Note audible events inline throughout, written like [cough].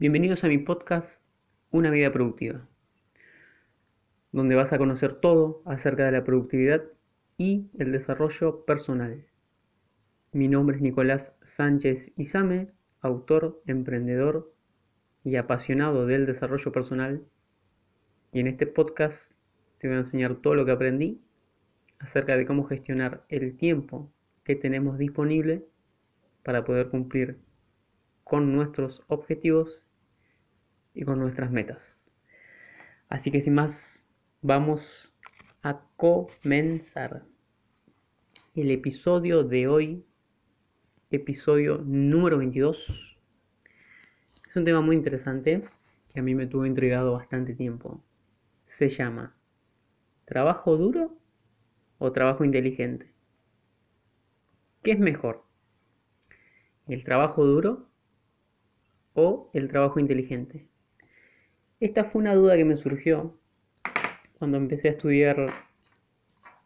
Bienvenidos a mi podcast Una vida productiva, donde vas a conocer todo acerca de la productividad y el desarrollo personal. Mi nombre es Nicolás Sánchez Izame, autor, emprendedor y apasionado del desarrollo personal. Y en este podcast te voy a enseñar todo lo que aprendí acerca de cómo gestionar el tiempo que tenemos disponible para poder cumplir con nuestros objetivos y con nuestras metas. Así que sin más, vamos a comenzar el episodio de hoy, episodio número 22. Es un tema muy interesante que a mí me tuvo intrigado bastante tiempo. Se llama ¿Trabajo duro o trabajo inteligente? ¿Qué es mejor? ¿El trabajo duro o el trabajo inteligente? Esta fue una duda que me surgió cuando empecé a estudiar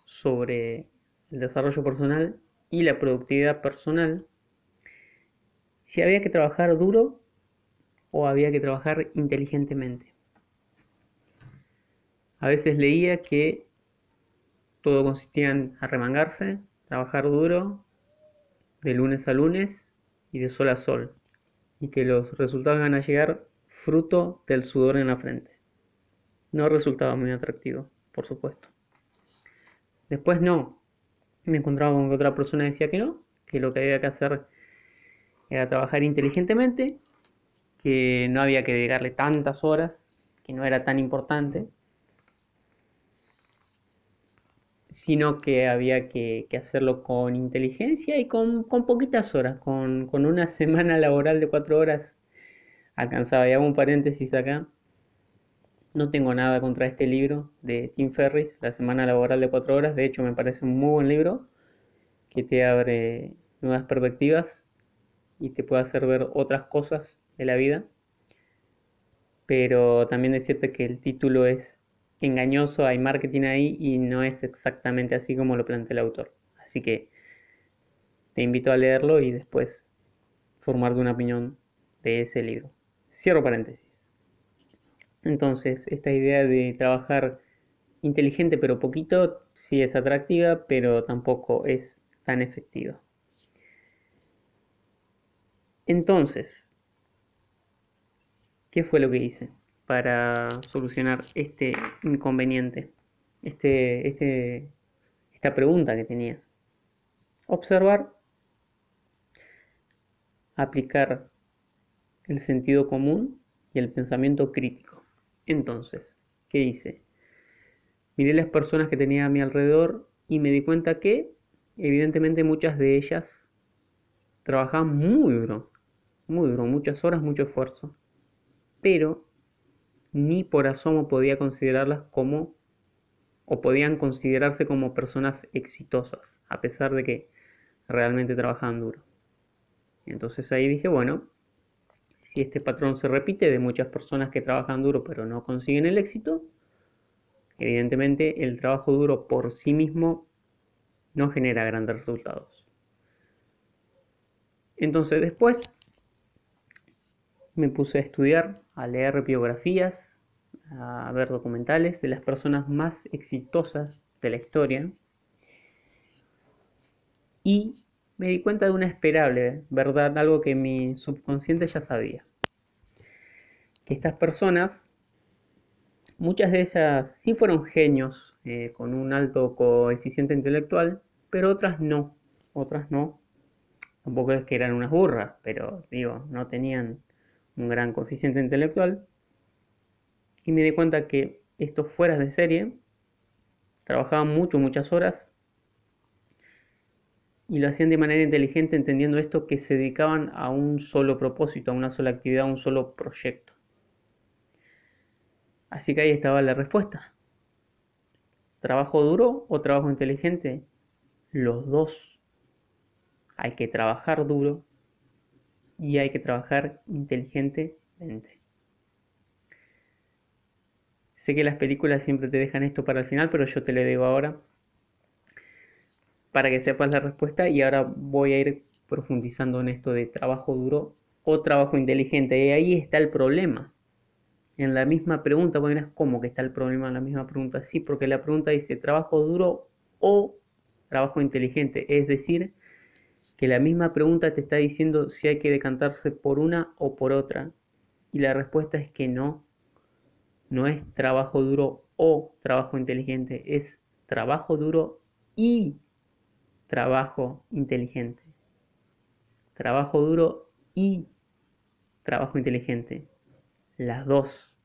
sobre el desarrollo personal y la productividad personal. Si había que trabajar duro o había que trabajar inteligentemente. A veces leía que todo consistía en arremangarse, trabajar duro, de lunes a lunes y de sol a sol, y que los resultados van a llegar fruto del sudor en la frente. No resultaba muy atractivo, por supuesto. Después no. Me encontraba con que otra persona decía que no, que lo que había que hacer era trabajar inteligentemente, que no había que dedicarle tantas horas, que no era tan importante, sino que había que, hacerlo con inteligencia y con, poquitas horas, con, con, una [laughs] semana laboral de cuatro horas alcanzaba. Y hago un paréntesis acá. No tengo nada contra este libro de Tim Ferris, La Semana Laboral de Cuatro Horas. De hecho, me parece un muy buen libro que te abre nuevas perspectivas y te puede hacer ver otras cosas de la vida. Pero también decirte que el título es engañoso, hay marketing ahí y no es exactamente así como lo plantea el autor. Así que te invito a leerlo y después formarte una opinión de ese libro. Cierro paréntesis. Entonces, esta idea de trabajar inteligente pero poquito sí es atractiva, pero tampoco es tan efectiva. Entonces, ¿qué fue lo que hice para solucionar este inconveniente? Este, este, esta pregunta que tenía. Observar, aplicar el sentido común y el pensamiento crítico. Entonces, ¿qué hice? Miré las personas que tenía a mi alrededor y me di cuenta que, evidentemente, muchas de ellas trabajaban muy duro, muy duro, muchas horas, mucho esfuerzo. Pero ni por asomo podía considerarlas como, o podían considerarse como personas exitosas, a pesar de que realmente trabajaban duro. Entonces ahí dije, bueno, si este patrón se repite de muchas personas que trabajan duro pero no consiguen el éxito, evidentemente el trabajo duro por sí mismo no genera grandes resultados. Entonces después me puse a estudiar, a leer biografías, a ver documentales de las personas más exitosas de la historia y me di cuenta de una esperable verdad, algo que mi subconsciente ya sabía. Que estas personas, muchas de ellas sí fueron genios eh, con un alto coeficiente intelectual, pero otras no, otras no. Tampoco es que eran unas burras, pero digo, no tenían un gran coeficiente intelectual. Y me di cuenta que estos fueras de serie trabajaban mucho, muchas horas, y lo hacían de manera inteligente entendiendo esto que se dedicaban a un solo propósito, a una sola actividad, a un solo proyecto. Así que ahí estaba la respuesta. ¿Trabajo duro o trabajo inteligente? Los dos. Hay que trabajar duro y hay que trabajar inteligentemente. Sé que las películas siempre te dejan esto para el final, pero yo te lo digo ahora para que sepas la respuesta y ahora voy a ir profundizando en esto de trabajo duro o trabajo inteligente. Y ahí está el problema. En la misma pregunta, bueno, ¿cómo que está el problema en la misma pregunta? Sí, porque la pregunta dice trabajo duro o trabajo inteligente. Es decir, que la misma pregunta te está diciendo si hay que decantarse por una o por otra. Y la respuesta es que no. No es trabajo duro o trabajo inteligente, es trabajo duro y trabajo inteligente. Trabajo duro y trabajo inteligente. Las dos.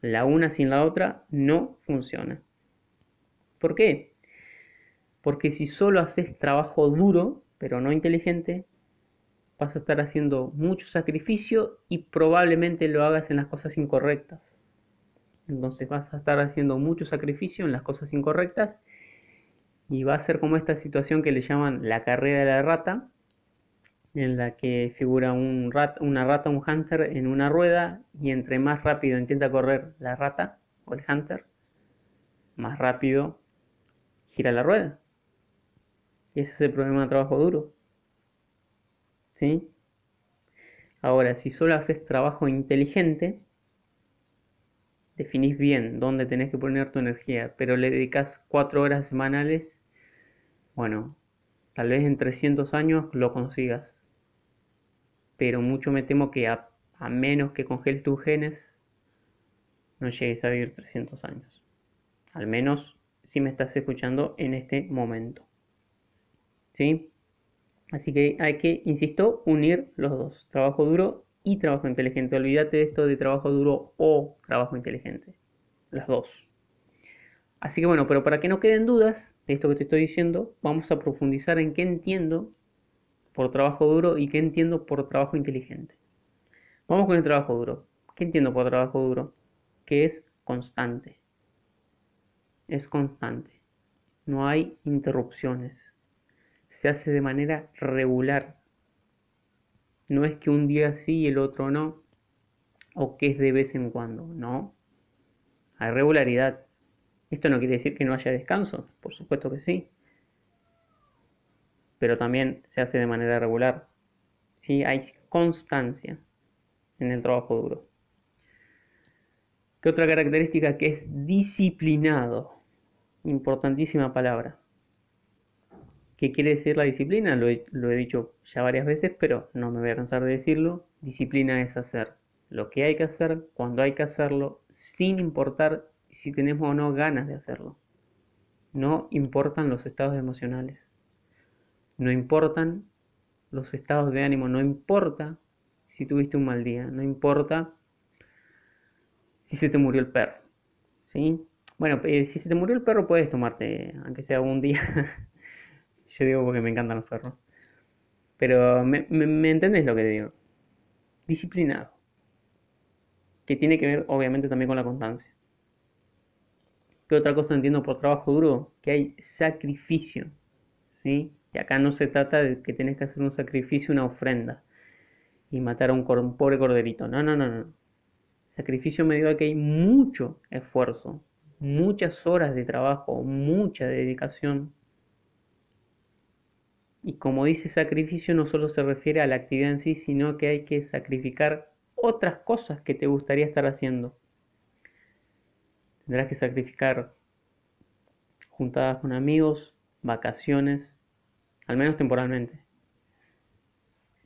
La una sin la otra no funciona. ¿Por qué? Porque si solo haces trabajo duro, pero no inteligente, vas a estar haciendo mucho sacrificio y probablemente lo hagas en las cosas incorrectas. Entonces vas a estar haciendo mucho sacrificio en las cosas incorrectas y va a ser como esta situación que le llaman la carrera de la rata, en la que figura un una rata, un hunter en una rueda y entre más rápido intenta correr la rata o el hunter, más rápido gira la rueda. ese es el problema de trabajo duro. ¿Sí? Ahora, si solo haces trabajo inteligente, definís bien dónde tenés que poner tu energía, pero le dedicas cuatro horas semanales, bueno, tal vez en 300 años lo consigas. Pero mucho me temo que a, menos que congeles tus genes, no llegues a vivir 300 años. Al menos si me estás escuchando en este momento. ¿Sí? Así que hay que, insisto, unir los dos, trabajo duro y trabajo inteligente. Olvídate de esto de trabajo duro o trabajo inteligente. Las dos. Así que bueno, pero para que no queden dudas de esto que te estoy diciendo, vamos a profundizar en qué entiendo por trabajo duro y qué entiendo por trabajo inteligente. Vamos con el trabajo duro. ¿Qué entiendo por trabajo duro? Que es constante. Es constante. No hay interrupciones. Se hace de manera regular. No es que un día sí y el otro no, o que es de vez en cuando, no. Hay regularidad. Esto no quiere decir que no haya descanso, por supuesto que sí. Pero también se hace de manera regular. Sí, hay constancia en el trabajo duro. ¿Qué otra característica que es disciplinado? Importantísima palabra. ¿Qué quiere decir la disciplina? Lo he, dicho ya varias veces, pero no me voy a cansar de decirlo. Disciplina es hacer lo que hay que hacer, cuando hay que hacerlo, sin importar si tenemos o no ganas de hacerlo. No importan los estados emocionales. No importan los estados de ánimo. No importa si tuviste un mal día. No importa si se te murió el perro. ¿Sí? Bueno, eh, si se te murió el perro puedes tomarte, aunque sea un día, [laughs] Yo digo porque me encantan los perros. Pero me, me, entendés lo que digo. Disciplinado. Que tiene que ver obviamente también con la constancia. ¿Qué otra cosa entiendo por trabajo duro? Que hay sacrificio. ¿Sí? Y acá no se trata de que tenés que hacer un sacrificio, una ofrenda. Y matar a un, pobre corderito. No, no, no, no. Sacrificio me digo que hay mucho esfuerzo, muchas horas de trabajo, mucha dedicación y como dice sacrificio, no solo se refiere a la actividad en sí, sino que hay que sacrificar otras cosas que te gustaría estar haciendo. Tendrás que sacrificar juntadas con amigos, vacaciones, al menos temporalmente.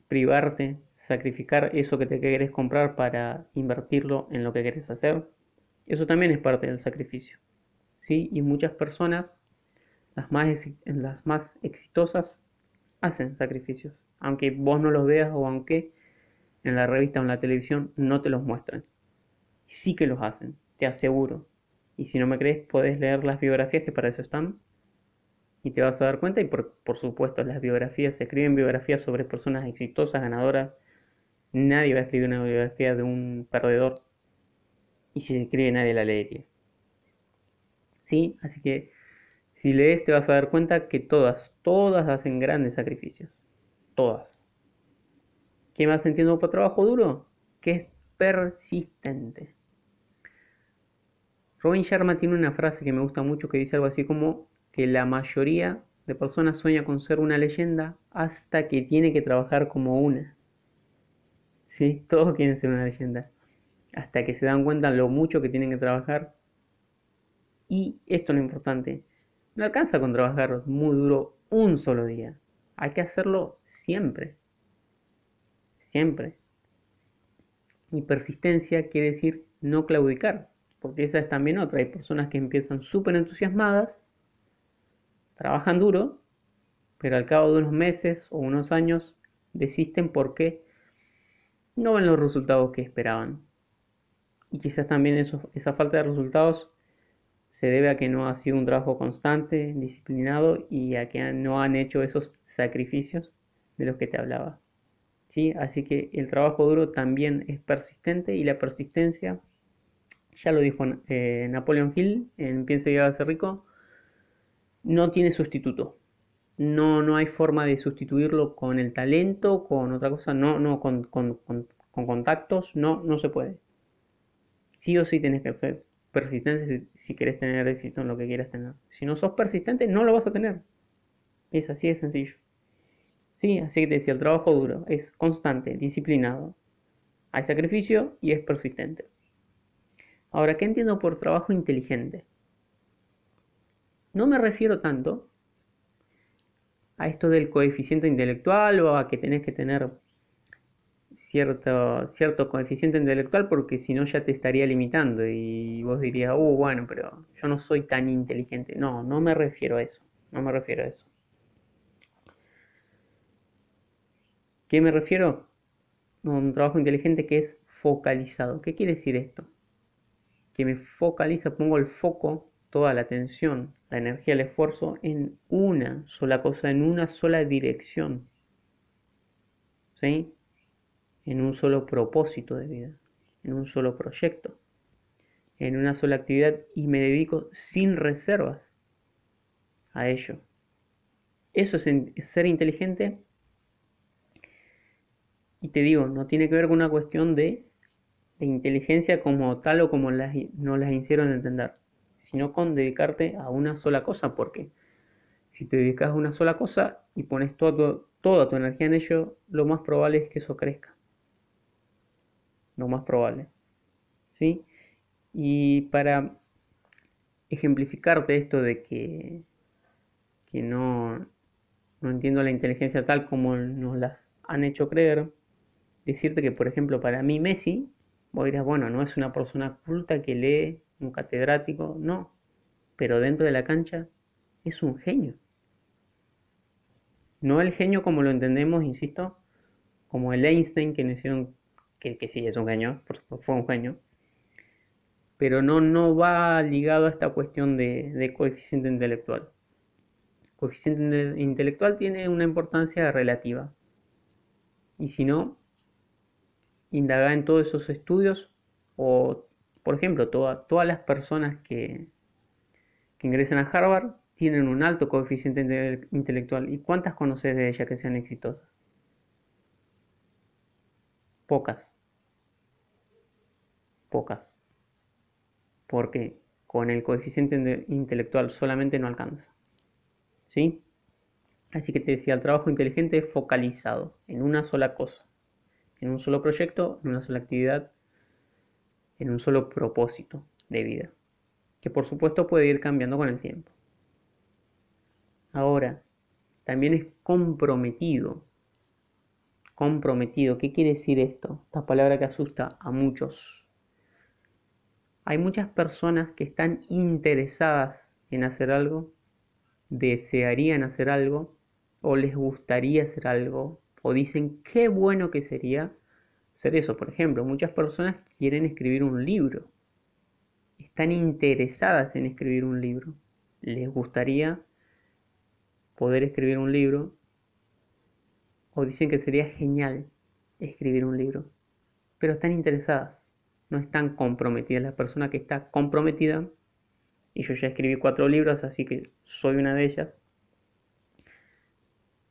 Privarte, sacrificar eso que te querés comprar para invertirlo en lo que querés hacer. Eso también es parte del sacrificio. ¿sí? Y muchas personas, las más, las más exitosas, hacen sacrificios, aunque vos no los veas o aunque en la revista o en la televisión no te los muestren. Sí que los hacen, te aseguro. Y si no me crees, podés leer las biografías que para eso están y te vas a dar cuenta. Y por, por supuesto, las biografías, se escriben biografías sobre personas exitosas, ganadoras. Nadie va a escribir una biografía de un perdedor. Y si se escribe, nadie la leería. ¿Sí? Así que si lees te vas a dar cuenta que todas, todas hacen grandes sacrificios. Todas. ¿Qué más entiendo por trabajo duro? Que es persistente. Robin Sharma tiene una frase que me gusta mucho que dice algo así como que la mayoría de personas sueña con ser una leyenda hasta que tiene que trabajar como una. ¿sí? [laughs] Todos quieren ser una leyenda. Hasta que se dan cuenta lo mucho que tienen que trabajar. Y esto es lo importante. No alcanza con trabajar muy duro un solo día. Hay que hacerlo siempre. Siempre. Y persistencia quiere decir no claudicar. Porque esa es también otra. Hay personas que empiezan súper entusiasmadas, trabajan duro, pero al cabo de unos meses o unos años desisten porque no ven los resultados que esperaban. Y quizás también esa falta de resultados se debe a que no ha sido un trabajo constante, disciplinado y a que no han hecho esos sacrificios de los que te hablaba. ¿Sí? Así que el trabajo duro también es persistente y la persistencia, ya lo dijo eh, Napoleon Hill en Piense y ser rico, no tiene sustituto. No, no hay forma de sustituirlo con el talento, con otra cosa, no, no, con, con contactos, no, no se puede. Sí o sí tienes que ser persistente si, quieres tener éxito en lo que quieras tener. Si no sos persistente, no lo vas a tener. Es así de sencillo. Sí, así que te decía, el trabajo duro es constante, disciplinado. Hay sacrificio y es persistente. Ahora, ¿qué entiendo por trabajo inteligente? No me refiero tanto a esto del coeficiente intelectual o a que tenés que tener cierto, cierto coeficiente intelectual porque si no ya te estaría limitando y vos dirías, uh, bueno, pero yo no soy tan inteligente. No, no me refiero a eso, no me refiero a eso. ¿Qué me refiero? A un trabajo inteligente que es focalizado. ¿Qué quiere decir esto? Que me focaliza, pongo el foco, toda la atención, la energía, el esfuerzo en una sola cosa, en una sola dirección. ¿Sí? En un solo propósito de vida, en un solo proyecto, en una sola actividad y me dedico sin reservas a ello. Eso es ser inteligente y te digo, no tiene que ver con una cuestión de, inteligencia como tal o como las, nos las hicieron entender, sino con dedicarte a una sola cosa, porque si te dedicas a una sola cosa y pones toda tu energía en ello, lo más probable es que eso crezca lo más probable. ¿Sí? Y para ejemplificarte esto de que, que no, no entiendo la inteligencia tal como nos las han hecho creer, decirte que, por ejemplo, para mí Messi, vos dirás, bueno, no es una persona culta que lee, un catedrático, no, pero dentro de la cancha es un genio. No el genio como lo entendemos, insisto, como el Einstein que nos hicieron que, sí es un genio, fue un genio, pero no, no va ligado a esta cuestión de, coeficiente intelectual. Coeficiente intelectual tiene una importancia relativa. Y si no, indaga en todos esos estudios o, por ejemplo, todas las personas que, que ingresan a Harvard tienen un alto coeficiente intelectual. ¿Y cuántas conoces de ellas que sean exitosas? Pocas pocas. Porque con el coeficiente intelectual solamente no alcanza. ¿Sí? Así que te decía, el trabajo inteligente es focalizado en una sola cosa, en un solo proyecto, en una sola actividad, en un solo propósito de vida, que por supuesto puede ir cambiando con el tiempo. Ahora, también es comprometido. Comprometido, ¿qué quiere decir esto? Esta palabra que asusta a muchos hay muchas personas que están interesadas en hacer algo, desearían hacer algo, o les gustaría hacer algo, o dicen qué bueno que sería hacer eso. Por ejemplo, muchas personas quieren escribir un libro, están interesadas en escribir un libro, les gustaría poder escribir un libro, o dicen que sería genial escribir un libro, pero están interesadas no están comprometidas. La persona que está comprometida, y yo ya escribí cuatro libros, así que soy una de ellas,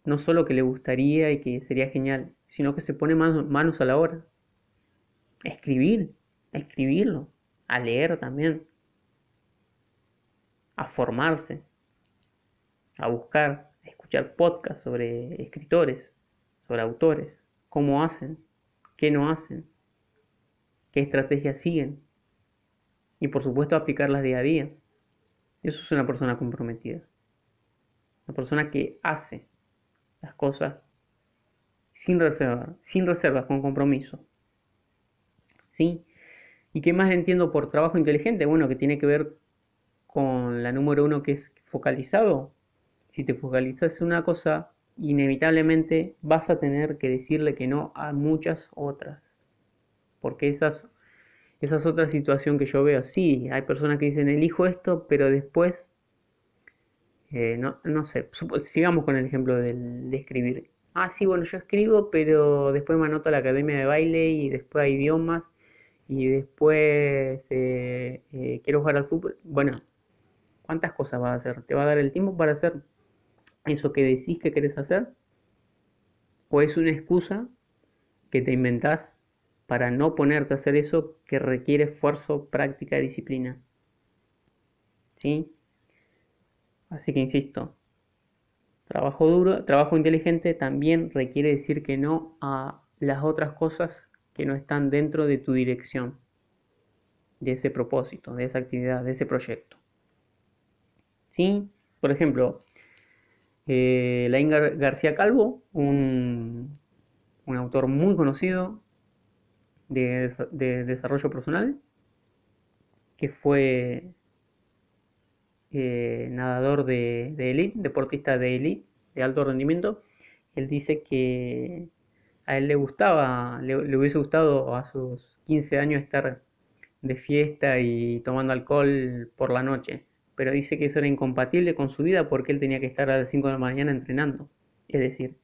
no solo que le gustaría y que sería genial, sino que se pone manos, a la obra. Escribir, a escribirlo, a leer también, a formarse, a buscar, a escuchar podcasts sobre escritores, sobre autores, cómo hacen, qué no hacen, qué estrategias siguen y por supuesto aplicarlas día a día. Eso es una persona comprometida. Una persona que hace las cosas sin reserva, sin reservas, con compromiso. ¿Sí? ¿Y qué más entiendo por trabajo inteligente? Bueno, que tiene que ver con la número uno que es focalizado. Si te focalizas en una cosa, inevitablemente vas a tener que decirle que no a muchas otras. Porque esas, esa es otra situación que yo veo. Sí, hay personas que dicen elijo esto, pero después, eh, no, no, sé, sigamos con el ejemplo del, de escribir. Ah, sí, bueno, yo escribo, pero después me anoto a la academia de baile y después a idiomas y después eh, eh, quiero jugar al fútbol. Bueno, ¿cuántas cosas vas a hacer? ¿Te va a dar el tiempo para hacer eso que decís que querés hacer? ¿O es una excusa que te inventás para no ponerte a hacer eso que requiere esfuerzo, práctica y disciplina? ¿Sí? Así que insisto, trabajo duro, trabajo inteligente también requiere decir que no a las otras cosas que no están dentro de tu dirección, de ese propósito, de esa actividad, de ese proyecto. ¿Sí? Por ejemplo, eh, García Calvo, un, autor muy conocido de, desarrollo personal, que fue eh, nadador de, elite, deportista de elite, de alto rendimiento, él dice que a él le gustaba, le, hubiese gustado a sus 15 años estar de fiesta y tomando alcohol por la noche, pero dice que eso era incompatible con su vida porque él tenía que estar a las 5 de la mañana entrenando. Es decir,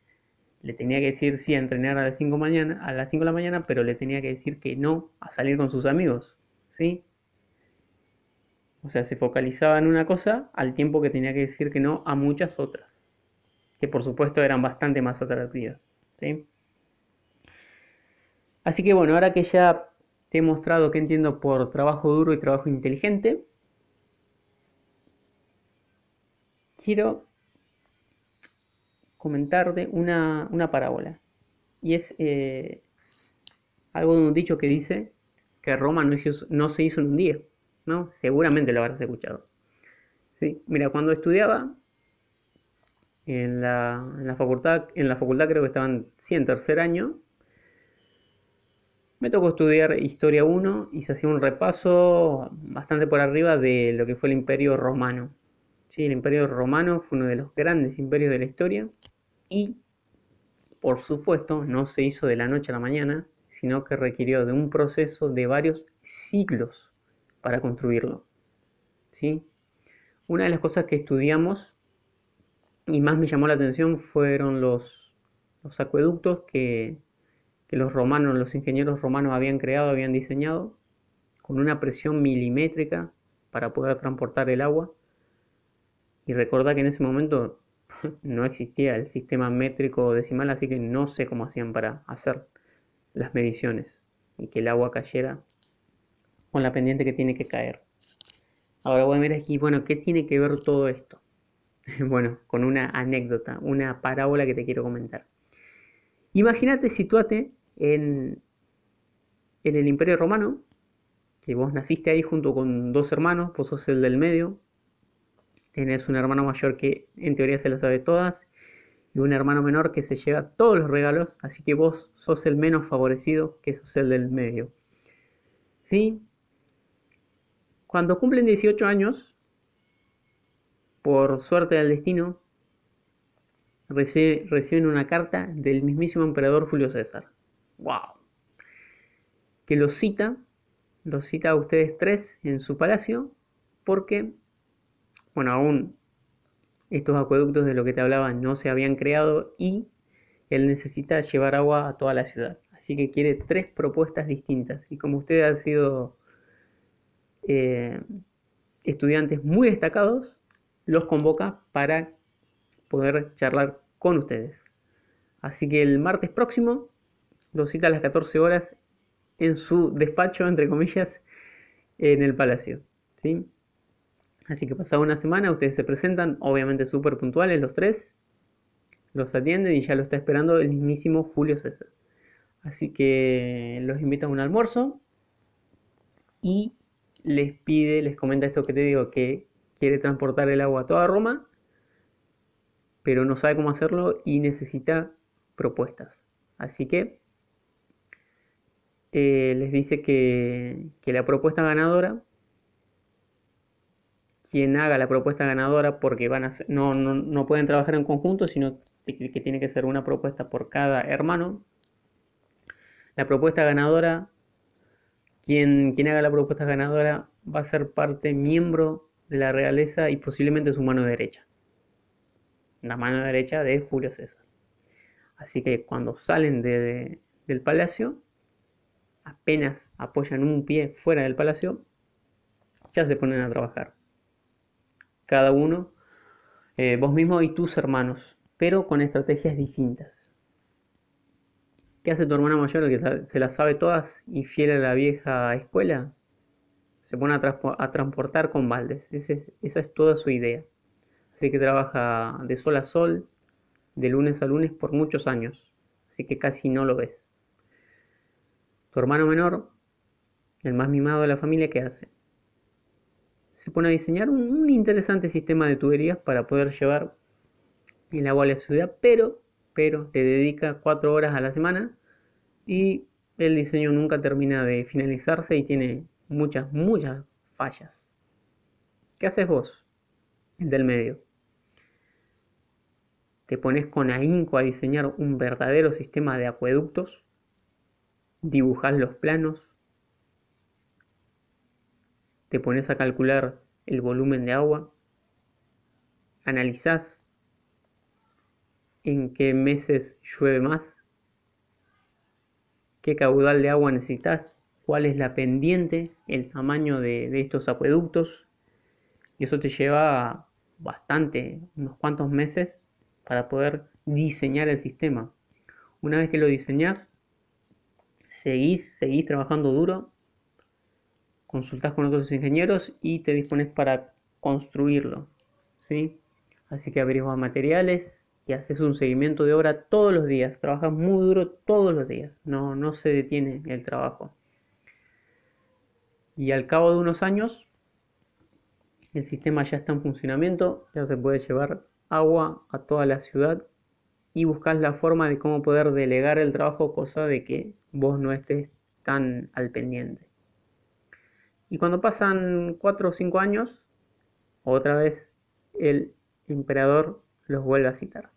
le tenía que decir sí a entrenar a las 5 mañana, a las 5 de la mañana, pero le tenía que decir que no a salir con sus amigos, ¿sí? O sea, se focalizaba en una cosa al tiempo que tenía que decir que no a muchas otras, que por supuesto eran bastante más atractivas, ¿sí? Así que bueno, ahora que ya te he mostrado que entiendo por trabajo duro y trabajo inteligente, quiero comentarte una, parábola. Y es eh, algo de un dicho que dice que Roma no, se hizo en un día. ¿no? Seguramente lo habrás escuchado. ¿Sí? Mira, cuando estudiaba en la, en la, facultad, en la facultad creo que estaban, sí, en tercer año, me tocó estudiar Historia 1 y se hacía un repaso bastante por arriba de lo que fue el Imperio Romano. Sí, el Imperio Romano fue uno de los grandes imperios de la historia y, por supuesto, no se hizo de la noche a la mañana, sino que requirió de un proceso de varios siglos para construirlo. ¿sí? Una de las cosas que estudiamos y más me llamó la atención fueron los, los acueductos que que los romanos, los ingenieros romanos habían creado, habían diseñado, con una presión milimétrica para poder transportar el agua. Y recuerda que en ese momento no existía el sistema métrico decimal, así que no sé cómo hacían para hacer las mediciones y que el agua cayera con la pendiente que tiene que caer. Ahora voy a ver aquí, bueno, ¿qué tiene que ver todo esto? [laughs] bueno, con una anécdota, una parábola que te quiero comentar. Imagínate, situate en, en el Imperio Romano, que vos naciste ahí junto con dos hermanos, vos sos el del medio, tenés un hermano mayor que en teoría se las sabe todas, y un hermano menor que se lleva todos los regalos, así que vos sos el menos favorecido, que sos el del medio. ¿Sí? Cuando cumplen 18 años, por suerte del destino, reciben una carta del mismísimo emperador Julio César. ¡Wow! Que los cita, los cita a ustedes tres en su palacio, porque, bueno, aún estos acueductos de lo que te hablaba no se habían creado y él necesita llevar agua a toda la ciudad. Así que quiere tres propuestas distintas. Y como ustedes han sido eh, estudiantes muy destacados, los convoca para poder charlar con ustedes. Así que el martes próximo lo cita a las 14 horas en su despacho, entre comillas, en el palacio. ¿sí? Así que pasada una semana, ustedes se presentan, obviamente súper puntuales los tres, los atienden y ya lo está esperando el mismísimo Julio César. Así que los invita a un almuerzo y les pide, les comenta esto que te digo, que quiere transportar el agua a toda Roma, pero no sabe cómo hacerlo y necesita propuestas. Así que eh, les dice que, la propuesta ganadora, quien haga la propuesta ganadora, porque van a no, no, pueden trabajar en conjunto, sino que, tiene que ser una propuesta por cada hermano. La propuesta ganadora, quien, quien haga la propuesta ganadora va a ser parte miembro de la realeza y posiblemente su mano derecha. La mano derecha de Julio César. Así que cuando salen del palacio, apenas apoyan un pie fuera del palacio, ya se ponen a trabajar. Cada uno, eh, vos mismo y tus hermanos, pero con estrategias distintas. ¿Qué hace tu hermana mayor que se las sabe todas y fiel a la vieja escuela? Se pone a, transportar con baldes. esa es toda su idea. Así que trabaja de sol a sol, de lunes a lunes por muchos años. Así que casi no lo ves. Tu hermano menor, el más mimado de la familia, ¿qué hace? Se pone a diseñar un, interesante sistema de tuberías para poder llevar el agua a la ciudad, pero, pero le dedica cuatro horas a la semana y el diseño nunca termina de finalizarse y tiene muchas, muchas fallas. ¿Qué haces vos? El del medio. Te pones con ahínco a diseñar un verdadero sistema de acueductos dibujas los planos, te pones a calcular el volumen de agua, analizás en qué meses llueve más, qué caudal de agua necesitas, cuál es la pendiente, el tamaño de, estos acueductos, y eso te lleva bastante, unos cuantos meses para poder diseñar el sistema. Una vez que lo diseñas, seguís, seguís trabajando duro, consultás con otros ingenieros y te dispones para construirlo. ¿sí? Así que averiguas materiales y haces un seguimiento de obra todos los días. Trabajas muy duro todos los días. No, no se detiene el trabajo. Y al cabo de unos años, el sistema ya está en funcionamiento, ya se puede llevar agua a toda la ciudad y buscas la forma de cómo poder delegar el trabajo, cosa de que vos no estés tan al pendiente. Y cuando pasan 4 o 5 años, otra vez el emperador los vuelve a citar.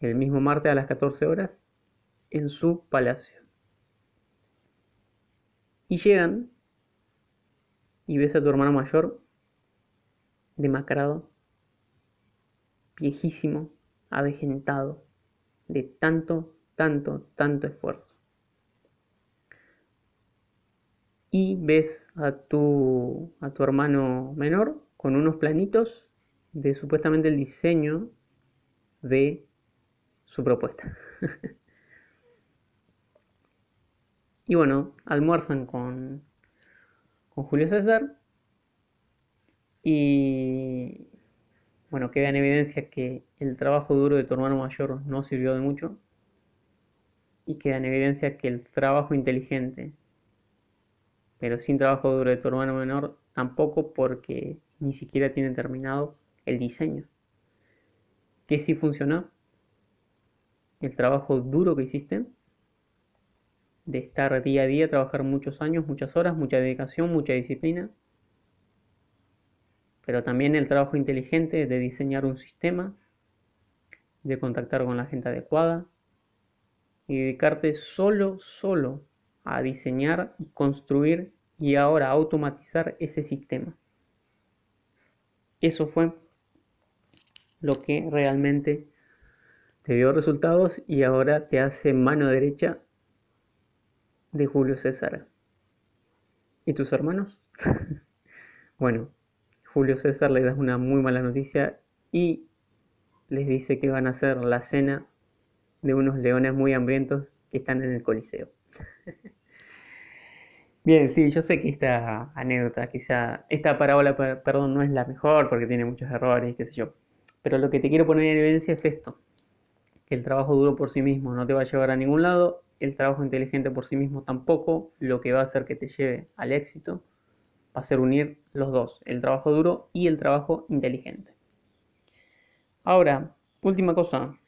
El mismo martes a las 14 horas en su palacio. Y llegan y ves a tu hermano mayor demacrado, viejísimo, avejentado de tanto, tanto, tanto esfuerzo. Y ves a tu, a tu hermano menor con unos planitos de supuestamente el diseño de su propuesta. [laughs] y bueno, almuerzan con, con Julio César y bueno, queda en evidencia que el trabajo duro de tu hermano mayor no sirvió de mucho y queda en evidencia que el trabajo inteligente, pero sin trabajo duro de tu hermano menor, tampoco porque ni siquiera tiene terminado el diseño. ¿Qué sí funcionó? El trabajo duro que hiciste, de estar día a día, trabajar muchos años, muchas horas, mucha dedicación, mucha disciplina, pero también el trabajo inteligente de diseñar un sistema, de contactar con la gente adecuada y dedicarte solo, solo a diseñar y construir y ahora automatizar ese sistema. Eso fue lo que realmente te dio resultados y ahora te hace mano derecha de Julio César. ¿Y tus hermanos? [laughs] bueno, Julio César le da una muy mala noticia y les dice que van a hacer la cena de unos leones muy hambrientos que están en el Coliseo. [laughs] Bien, sí, yo sé que esta anécdota, quizá, esta parábola, perdón, no es la mejor porque tiene muchos errores, qué sé yo. Pero lo que te quiero poner en evidencia es esto, que el trabajo duro por sí mismo no te va a llevar a ningún lado, el trabajo inteligente por sí mismo tampoco, lo que va a hacer que te lleve al éxito va a ser unir los dos, el trabajo duro y el trabajo inteligente. Ahora, última cosa.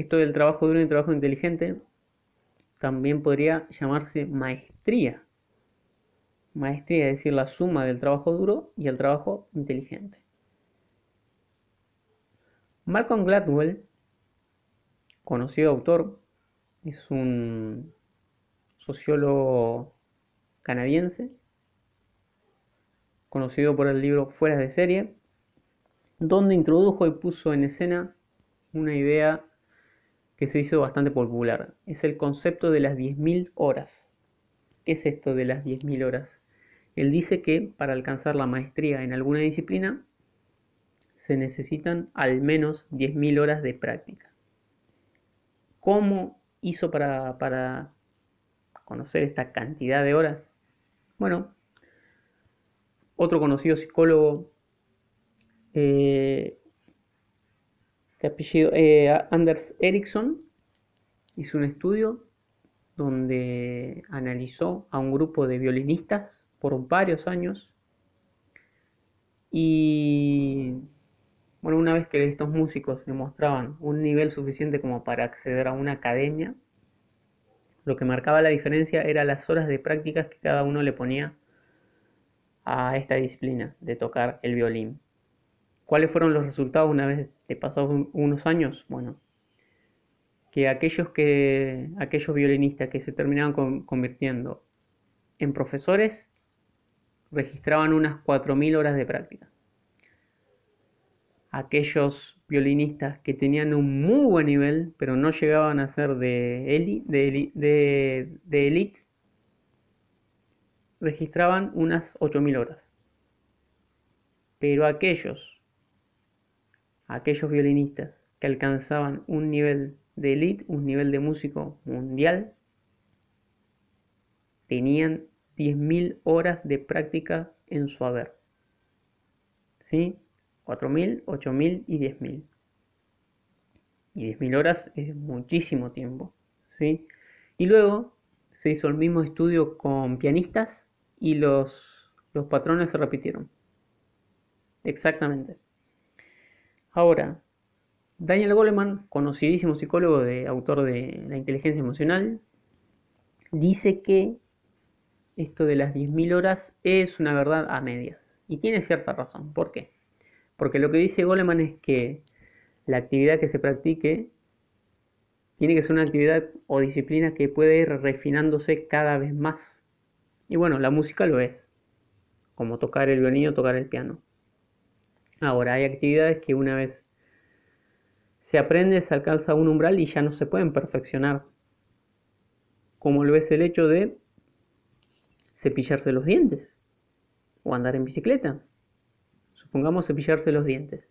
Esto del trabajo duro y el trabajo inteligente también podría llamarse maestría. Maestría es decir, la suma del trabajo duro y el trabajo inteligente. Malcolm Gladwell, conocido autor, es un sociólogo canadiense, conocido por el libro Fuera de serie, donde introdujo y puso en escena una idea que se hizo bastante popular. Es el concepto de las 10.000 horas. ¿Qué es esto de las 10.000 horas? Él dice que para alcanzar la maestría en alguna disciplina se necesitan al menos 10.000 horas de práctica. ¿Cómo hizo para, para conocer esta cantidad de horas? Bueno, otro conocido psicólogo eh, eh, Anders Ericsson hizo un estudio donde analizó a un grupo de violinistas por varios años y bueno, una vez que estos músicos demostraban un nivel suficiente como para acceder a una academia, lo que marcaba la diferencia era las horas de prácticas que cada uno le ponía a esta disciplina de tocar el violín. ¿Cuáles fueron los resultados una vez pasados unos años? Bueno, que aquellos, que, aquellos violinistas que se terminaban convirtiendo en profesores registraban unas 4.000 horas de práctica. Aquellos violinistas que tenían un muy buen nivel, pero no llegaban a ser de, de, de elite, registraban unas 8.000 horas. Pero aquellos, aquellos violinistas que alcanzaban un nivel de elite, un nivel de músico mundial, tenían 10.000 horas de práctica en su haber. ¿Sí? 4.000, 8.000 y 10.000. Y 10.000 horas es muchísimo tiempo. ¿sí? Y luego se hizo el mismo estudio con pianistas y los, los patrones se repitieron. Exactamente. Ahora, Daniel Goleman, conocidísimo psicólogo de autor de La inteligencia emocional, dice que esto de las 10.000 horas es una verdad a medias. Y tiene cierta razón. ¿Por qué? Porque lo que dice Goleman es que la actividad que se practique tiene que ser una actividad o disciplina que puede ir refinándose cada vez más y bueno, la música lo es, como tocar el violín o tocar el piano. Ahora, hay actividades que una vez se aprende, se alcanza un umbral y ya no se pueden perfeccionar. Como lo es el hecho de cepillarse los dientes o andar en bicicleta. Supongamos cepillarse los dientes.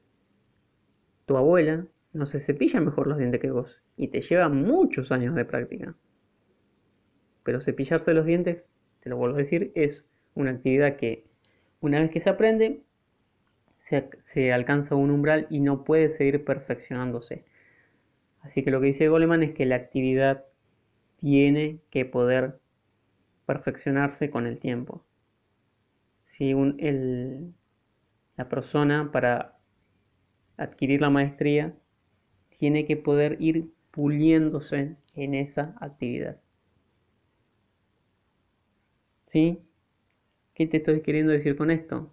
Tu abuela no se cepilla mejor los dientes que vos y te lleva muchos años de práctica. Pero cepillarse los dientes te lo vuelvo a decir, es una actividad que una vez que se aprende, se, alcanza un umbral y no puede seguir perfeccionándose. Así que lo que dice Goleman es que la actividad tiene que poder perfeccionarse con el tiempo. Si la persona para adquirir la maestría tiene que poder ir puliéndose en esa actividad. ¿Sí? ¿Qué te estoy queriendo decir con esto?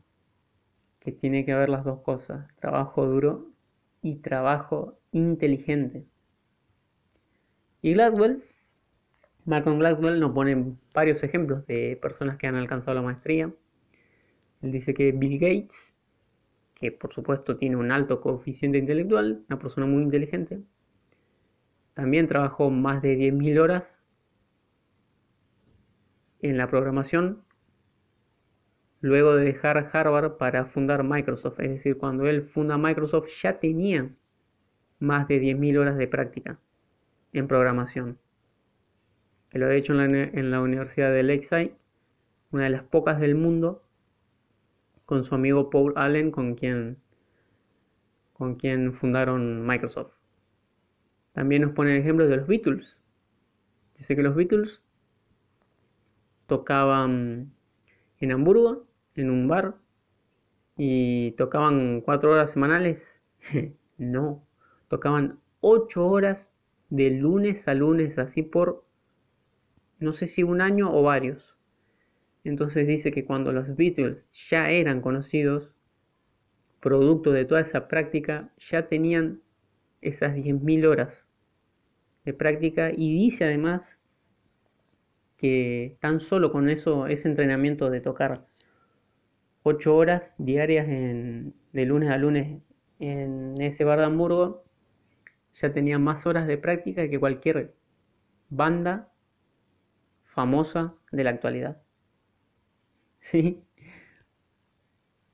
Que tiene que haber las dos cosas, trabajo duro y trabajo inteligente. Y Gladwell, Malcolm Gladwell nos pone varios ejemplos de personas que han alcanzado la maestría. Él dice que Bill Gates, que por supuesto tiene un alto coeficiente intelectual, una persona muy inteligente, también trabajó más de 10.000 horas en la programación luego de dejar Harvard para fundar Microsoft. Es decir, cuando él funda Microsoft ya tenía más de 10.000 horas de práctica en programación. Que lo ha hecho en la, Universidad de Lakeside, una de las pocas del mundo, con su amigo Paul Allen, con quien con quien fundaron Microsoft. También nos pone el ejemplo de los Beatles. Dice que los Beatles tocaban en Hamburgo, en un bar, y tocaban cuatro horas semanales. [laughs] no, tocaban ocho horas de lunes a lunes, así por no sé si un año o varios. Entonces dice que cuando los Beatles ya eran conocidos, producto de toda esa práctica, ya tenían esas 10.000 horas de práctica y dice además que tan solo con eso, ese entrenamiento de tocar 8 horas diarias de lunes a lunes en ese bar de ya tenía más horas de práctica que cualquier banda famosa de la actualidad. [laughs] ¿Sí?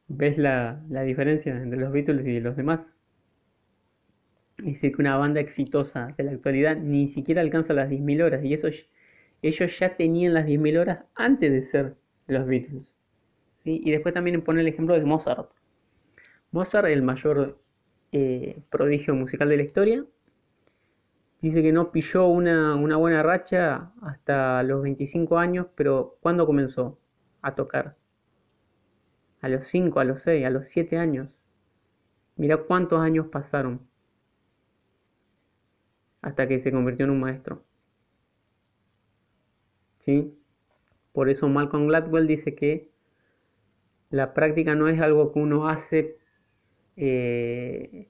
¿Ves la, diferencia entre los Beatles y los demás? Es decir, que una banda exitosa de la actualidad ni siquiera alcanza las 10.000 horas. Y ellos ya tenían las 10.000 horas antes de ser los Beatles. Y después también pone el ejemplo de Mozart. Mozart, el mayor eh, prodigio musical de la historia, Dice que no pilló una, buena racha hasta los 25 años, pero ¿cuándo comenzó a tocar? A los 5, a los 6, a los 7 años. Mira cuántos años pasaron hasta que se convirtió en un maestro. ¿Sí? Por eso Malcolm Gladwell dice que la práctica no es algo que uno hace eh,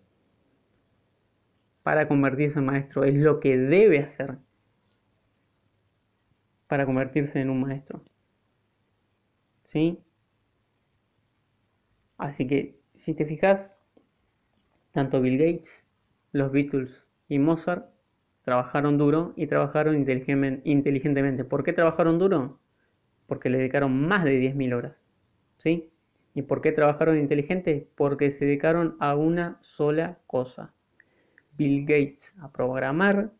para convertirse en maestro, es lo que debe hacer para convertirse en un maestro. ¿Sí? Así que, si te fijas, tanto Bill Gates, los Beatles y Mozart trabajaron duro y trabajaron inteligentemente. ¿Por qué trabajaron duro? Porque le dedicaron más de 10.000 horas. ¿Sí? ¿Y por qué trabajaron inteligente? Porque se dedicaron a una sola cosa. Bill Gates a programar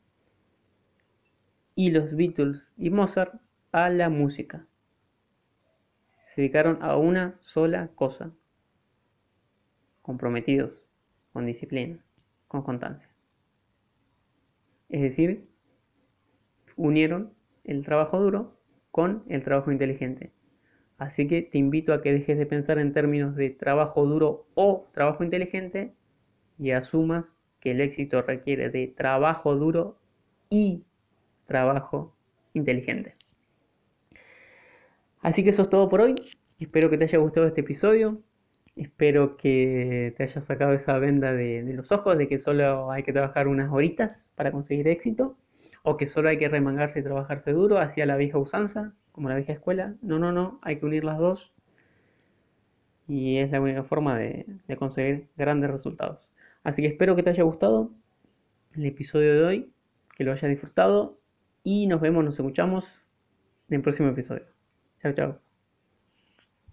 y los Beatles y Mozart a la música. Se dedicaron a una sola cosa, comprometidos, con disciplina, con constancia. Es decir, unieron el trabajo duro con el trabajo inteligente. Así que te invito a que dejes de pensar en términos de trabajo duro o trabajo inteligente y asumas que el éxito requiere de trabajo duro y trabajo inteligente. Así que eso es todo por hoy. Espero que te haya gustado este episodio. Espero que te haya sacado esa venda de, los ojos de que solo hay que trabajar unas horitas para conseguir éxito. O que solo hay que remangarse y trabajarse duro hacia la vieja usanza, como la vieja escuela. No, no, no. Hay que unir las dos. Y es la única forma de conseguir grandes resultados. Así que espero que te haya gustado el episodio de hoy, que lo hayas disfrutado y nos vemos, nos escuchamos en el próximo episodio. Chao, chao.